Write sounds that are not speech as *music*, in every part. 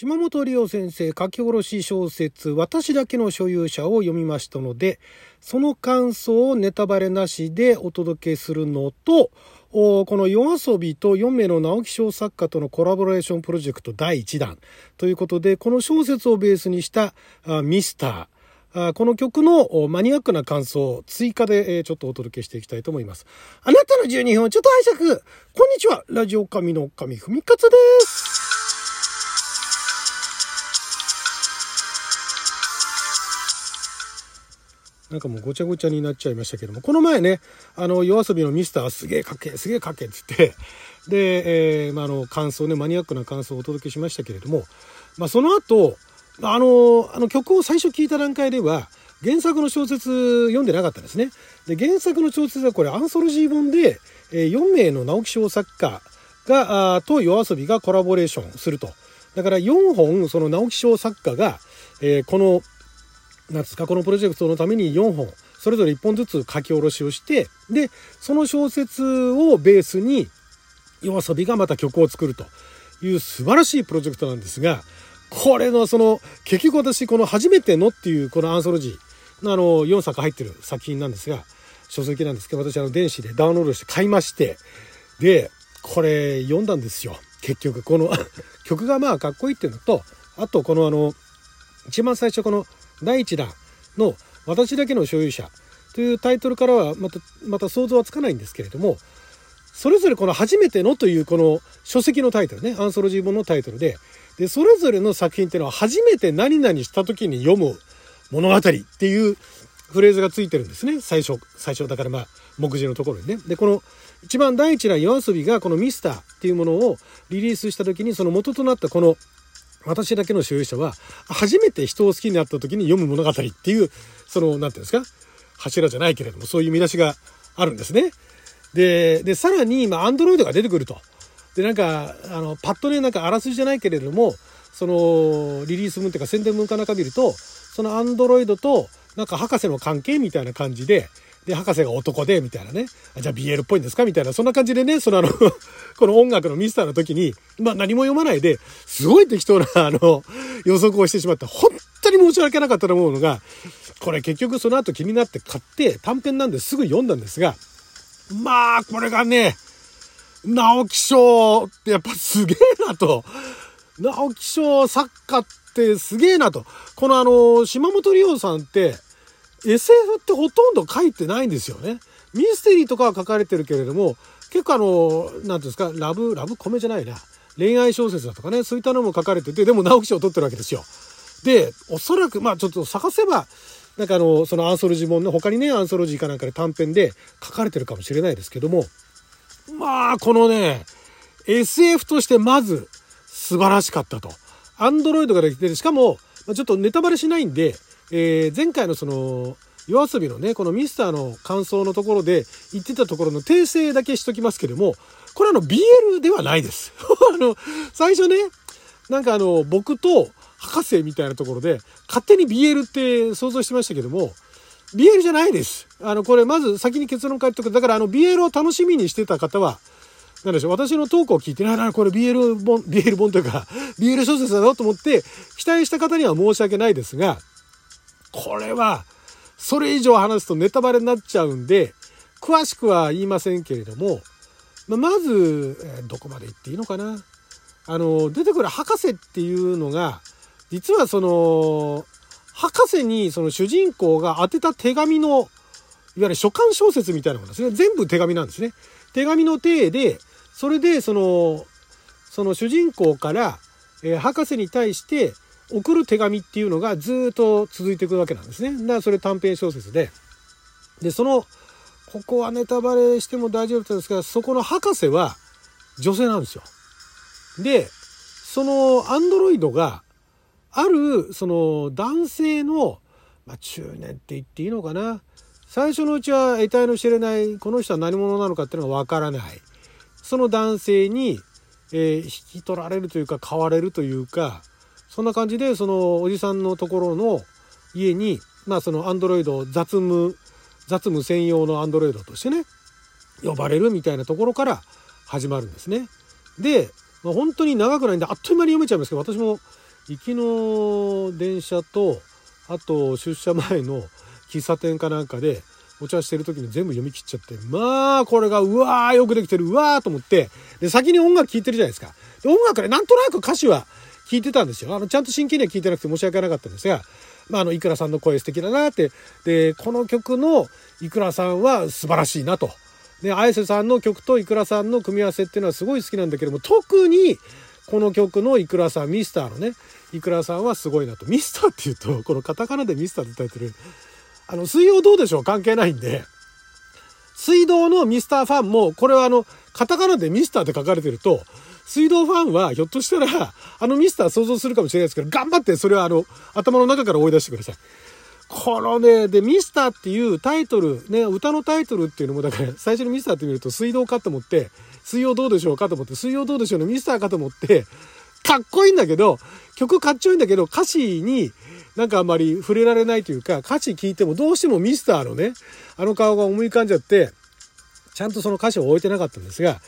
島本理央先生書き下ろし小説「私だけの所有者」を読みましたのでその感想をネタバレなしでお届けするのとこの夜遊びと4名の直木賞作家とのコラボレーションプロジェクト第1弾。ということでこの小説をベースにしたミスター。この曲のマニアックな感想を追加でちょっとお届けしていきたいと思います。あなたの12分をちょっと拝借。こんにちは。ラジオ神の神ふみかつです。なんかもうごちゃごちゃになっちゃいましたけども、この前ね、あの、夜遊びのミスターすげえかけ、すげえかけえって言って、で、えー、まあ、の、感想ね、マニアックな感想をお届けしましたけれども、まあ、その後、あの、あの曲を最初聞いた段階では、原作の小説読んでなかったんですね。で、原作の小説はこれアンソロジー本で、えー、4名の直木賞作家が、あと夜遊びがコラボレーションすると。だから4本、その直木賞作家が、えー、このなんですか、このプロジェクトのために4本、それぞれ1本ずつ書き下ろしをして、で、その小説をベースに、夜遊びがまた曲を作るという素晴らしいプロジェクトなんですが、これのその、結局私、この初めてのっていうこのアンソロジーのあの、4作入ってる作品なんですが、書籍なんですけど、私あの電子でダウンロードして買いまして、で、これ読んだんですよ。結局、この *laughs* 曲がまあかっこいいっていうのと、あとこのあの、一番最初この第1弾の「私だけの所有者」というタイトルからはまたまた想像はつかないんですけれどもそれぞれこの「初めての」というこの書籍のタイトルねアンソロジー本のタイトルででそれぞれの作品っていうのは初めて何々した時に読む物語っていうフレーズがついてるんですね最初最初だからまあ目次のところにね。でこの一番第一弾夜遊びがこのミスターっていうものをリリースした時にその元となったこの私だけの所有者は、初めて人を好きになった時に読む物語っていう、その、なんていうんですか、柱じゃないけれども、そういう見出しがあるんですね。で、で、さらに、まあ、アンドロイドが出てくると。で、なんか、あの、パッとね、なんかあらすじじゃないけれども、その、リリース文っていうか宣伝文かなんか見ると、そのアンドロイドと、なんか博士の関係みたいな感じで、で、博士が男で、みたいなね。じゃあ BL っぽいんですか？みたいな、そんな感じでね、そのあの *laughs* この音楽のミスターの時に、まあ何も読まないで、すごい適当な、あの、予測をしてしまって、本当に申し訳なかったと思うのが、これ結局その後気になって買って短編なんですぐ読んだんですが、まあ、これがね、直木賞ってやっぱすげえなと。直木賞作家ってすげえなと。このあの、島本理央さんって、SF ってほとんど書いてないんですよね。ミステリーとかは書かれてるけれども、結構あの、何ていうんですか、ラブ、ラブコメじゃないな。恋愛小説だとかね、そういったのも書かれてて、でも直木賞を取ってるわけですよ。で、おそらく、まあちょっと探せば、なんかあの、そのアンソロジー本の他にね、アンソロジーかなんかで短編で書かれてるかもしれないですけども、まあ、このね、SF としてまず素晴らしかったと。アンドロイドができてる、しかも、ちょっとネタバレしないんで、えー、前回のその、夜遊びのね、このミスターの感想のところで言ってたところの訂正だけしときますけども、これあの BL ではないです。*laughs* あの、最初ね、なんかあの、僕と博士みたいなところで、勝手に BL って想像してましたけども、BL じゃないです。あの、これまず先に結論書いておく。だからあの BL を楽しみにしてた方は、なんでしょう、私のトークを聞いて、ななこれ BL 本、BL 本というか、BL 小説だろと思って、期待した方には申し訳ないですが、これは、それ以上話すとネタバレになっちゃうんで、詳しくは言いませんけれども、ままず、えどこまで言っていいのかな。あの、出てくる博士っていうのが、実はその、博士にその主人公が当てた手紙の、いわゆる書簡小説みたいなものですね。全部手紙なんですね。手紙の体で、それでその、その主人公から、えー、博士に対して、送る手紙っていうのがずっと続いていくわけなんですね。だからそれ短編小説で。で、その、ここはネタバレしても大丈夫なんですが、そこの博士は女性なんですよ。で、そのアンドロイドがあるその男性の、まあ、中年って言っていいのかな。最初のうちは得体の知れないこの人は何者なのかっていうのがわからない。その男性に、えー、引き取られるというか買われるというかそんな感じでそのおじさんのところの家にまあそのアンドロイド雑務雑務専用のアンドロイドとしてね呼ばれるみたいなところから始まるんですね。で、まあ、本当に長くないんであっという間に読めちゃいますけど私も行きの電車とあと出社前の喫茶店かなんかでお茶してる時に全部読み切っちゃって、まあ、これが、うわー、よくできてる、うわーと思って、で、先に音楽聴いてるじゃないですか。で、音楽でなんとなく歌詞は聞いてたんですよ。あの、ちゃんと真剣には聞いてなくて申し訳なかったんですが、まあ、あの、いくらさんの声素敵だなって、で、この曲のいくらさんは素晴らしいなと。で、綾瀬さんの曲といくらさんの組み合わせっていうのはすごい好きなんだけども、特に、この曲のいくらさん、ミスターのね、いくらさんはすごいなと。ミスターって言うと、このカタカナでミスターってタイトル、あの、水曜どうでしょう？関係ないんで、水道のミスターファンも、これはあの、カタカナでミスターって書かれてると、水道ファンはひょっとしたら、あのミスター想像するかもしれないですけど、頑張ってそれはあの、頭の中から追い出してください。このね、で、ミスターっていうタイトル、ね、歌のタイトルっていうのも、だから、最初にミスターって見ると、水道かと思って、水曜どうでしょうかと思って、水曜どうでしょうのミスターかと思って、かっこいいんだけど、曲かっちょいいんだけど、歌詞になんかあんまり触れられないというか、歌詞聞いてもどうしてもミスターのね、あの顔が思い浮かんじゃって、ちゃんとその歌詞を置いてなかったんですが、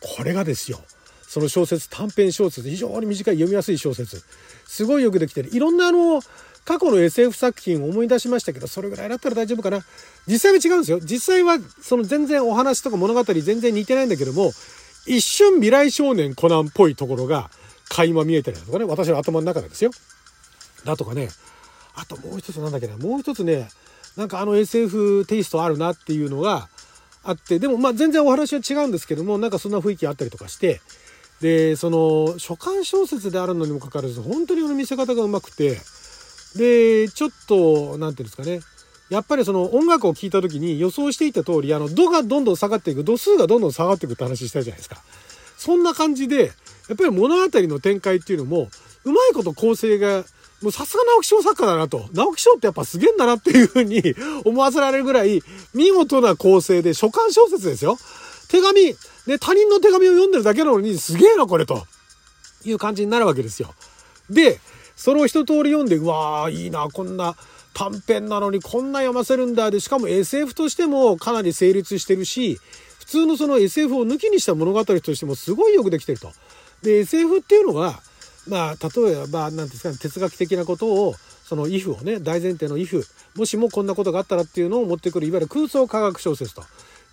これがですよ。その小説、短編小説、非常に短い読みやすい小説。すごいよくできてる。いろんなあの、過去の SF 作品を思い出しましたけど、それぐらいだったら大丈夫かな。実際は違うんですよ。実際は、その全然お話とか物語全然似てないんだけども、一瞬未来少年コナンっぽいところが垣間見えたりだとかね、私の頭の中でですよ。だとかね、あともう一つなんだっけな、もう一つね、なんかあの SF テイストあるなっていうのがあって、でもまあ全然お話は違うんですけども、なんかそんな雰囲気あったりとかして、で、その、書簡小説であるのにもかかわらず、本当にあの見せ方がうまくて、で、ちょっと、なんていうんですかね。やっぱりその音楽を聴いた時に予想していた通り、あの、度がどんどん下がっていく、度数がどんどん下がっていくって話したじゃないですか。そんな感じで、やっぱり物語の展開っていうのも、うまいこと構成が、もうさすが直木賞作家だなと。直木賞ってやっぱすげえんだなっていうふうに思わせられるぐらい、見事な構成で、書簡小説ですよ。手紙、ね、他人の手紙を読んでるだけなのに、すげえな、これ、という感じになるわけですよ。で、それを一通り読んで、うわー、いいな、こんな短編なのにこんな読ませるんだ。で、しかも SF としてもかなり成立してるし、普通のその SF を抜きにした物語としてもすごいよくできてると。で、SF っていうのは、まあ、例えば、何ですかね、哲学的なことを、その if をね、大前提の if、もしもこんなことがあったらっていうのを持ってくる、いわゆる空想科学小説と。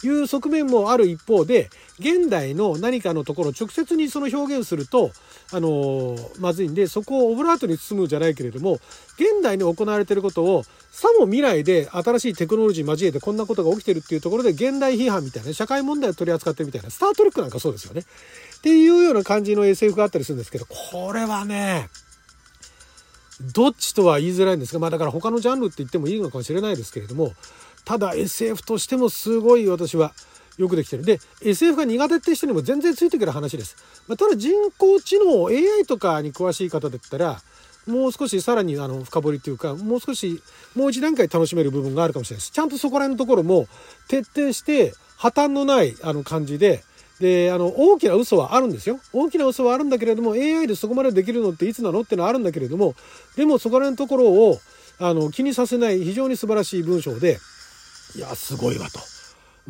いう側面もある一方で現代の何かのところを直接にその表現するとあのまずいんでそこをオブラートに包むじゃないけれども現代に行われていることをさも未来で新しいテクノロジー交えてこんなことが起きてるっていうところで現代批判みたいな社会問題を取り扱ってるみたいなスター・トレックなんかそうですよね。っていうような感じの SF があったりするんですけどこれはねどっちとは言いづらいんですがまあだから他のジャンルって言ってもいいのかもしれないですけれどもただ SF としてもすごい私はよくできてる。で、SF が苦手って人にも全然ついてくる話です。まあ、ただ人工知能、AI とかに詳しい方だったら、もう少しさらにあの深掘りっていうか、もう少し、もう一段階楽しめる部分があるかもしれないです。ちゃんとそこら辺のところも徹底して破綻のないあの感じで、で、あの、大きな嘘はあるんですよ。大きな嘘はあるんだけれども、AI でそこまでできるのっていつなのっていうのはあるんだけれども、でもそこら辺のところを、あの、気にさせない非常に素晴らしい文章で、いや、すごいわと。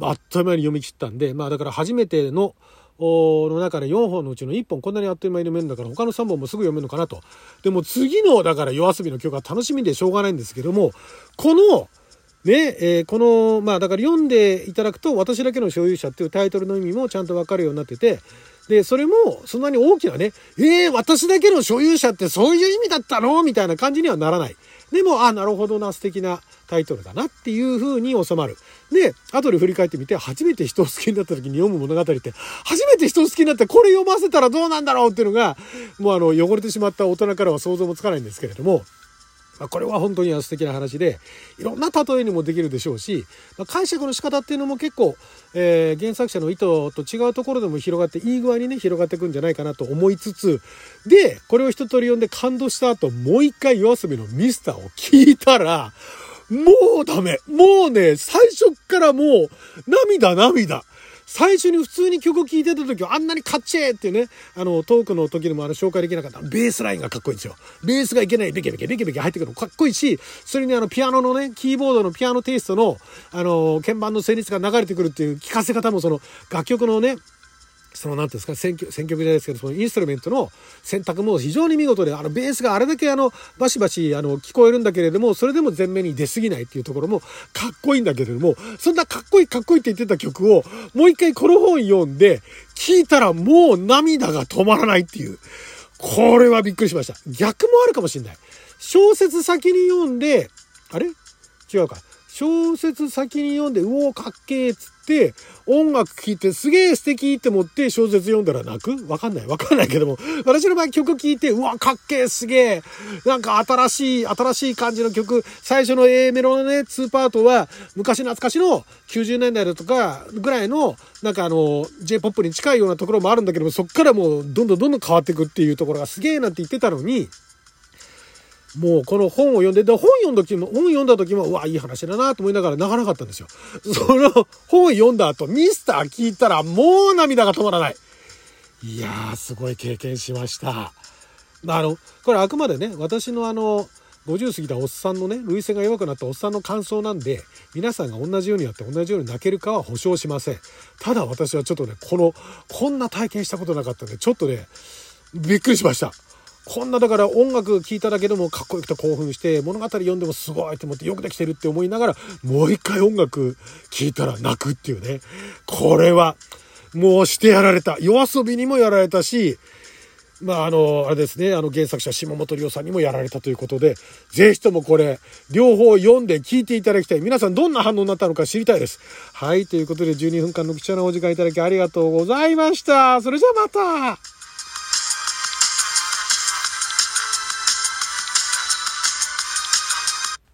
あっという間に読み切ったんで、まあだから初めての、の中で4本のうちの1本こんなにあっという間に読めるんだから他の3本もすぐ読めるのかなと。でも次のだから夜遊びの曲が楽しみでしょうがないんですけども、この、ね、えー、この、まあだから読んでいただくと私だけの所有者っていうタイトルの意味もちゃんとわかるようになってて、で、それもそんなに大きなね、えー、私だけの所有者ってそういう意味だったの？みたいな感じにはならない。でも、あ、なるほどな、素敵なタイトルだなっていう風に収まる。で、後で振り返ってみて、初めて人を好きになった時に読む物語って、初めて人を好きになってこれ読ませたらどうなんだろうっていうのが、もうあの、汚れてしまった大人からは想像もつかないんですけれども、まあ、これは本当に素敵な話で、いろんな例えにもできるでしょうし、まあ、解釈の仕方っていうのも結構、えー、原作者の意図と違うところでも広がって、いい具合にね、広がっていくんじゃないかなと思いつつ、で、これを一通り読んで感動した後、もう一回夜遊びのミスターを聞いたら、もうダメ。もうね、最初からもう、涙涙。最初に普通に曲を聴いてた時はあんなにカッチェーってね、あの、トークの時でもあの紹介できなかった。ベースラインがかっこいいんですよ。ベースがいけない、ベケベケ、ベケベケ入ってくるのかっこいいし、それにあの、ピアノのね、キーボードのピアノテイストの、あの、鍵盤の旋律が流れてくるっていう聴かせ方もその、楽曲のね、その、なんていうんですか、選曲、選曲じゃないですけど、そのインストルメントの選択も非常に見事で、あの、ベースがあれだけあの、バシバシ、あの、聞こえるんだけれども、それでも前面に出過ぎないっていうところも、かっこいいんだけれども、そんなかっこいいかっこいいって言ってた曲を、もう一回この本読んで、聞いたらもう涙が止まらないっていう。これはびっくりしました。逆もあるかもしれない。小説先に読んで、あれ？違うか。小説先に読んで、うお、かっけーっつって、音楽聴いてすげえ素敵って思って小説読んだら泣く？わかんない。わかんないけども、私の場合曲聴いて、うわ、かっけーすげえなんか新しい、新しい感じの曲、最初の A メロのね、2パートは、昔懐かしの90年代だとかぐらいの、なんかあの、J-POP に近いようなところもあるんだけども、そっからもうどんどんどんどん変わっていくっていうところがすげえなんて言ってたのに、もうこの本を読んで、で、本読んだ時も、本読んだ時も、うわ、いい話だなと思いながら泣かなかったんですよ。その本読んだ後、ミスター聞いたらもう涙が止まらない。いやー、すごい経験しました。あの、これあくまでね、私のあの、50過ぎたおっさんのね、類線が弱くなったおっさんの感想なんで、皆さんが同じようにやって同じように泣けるかは保証しません。ただ私はちょっとね、この、こんな体験したことなかったんで、ちょっとね、びっくりしました。こんなだから音楽聴いただけでもかっこよくて興奮して物語読んでもすごいと思ってよくできてるって思いながらもう一回音楽聴いたら泣くっていうね。これはもうしてやられた。夜遊びにもやられたし、まああの、あれですね、あの原作者島本理夫さんにもやられたということで、ぜひともこれ、両方読んで聞いていただきたい。皆さんどんな反応になったのか知りたいです。はい、ということで12分間の貴重なお時間いただきありがとうございました。それじゃあまた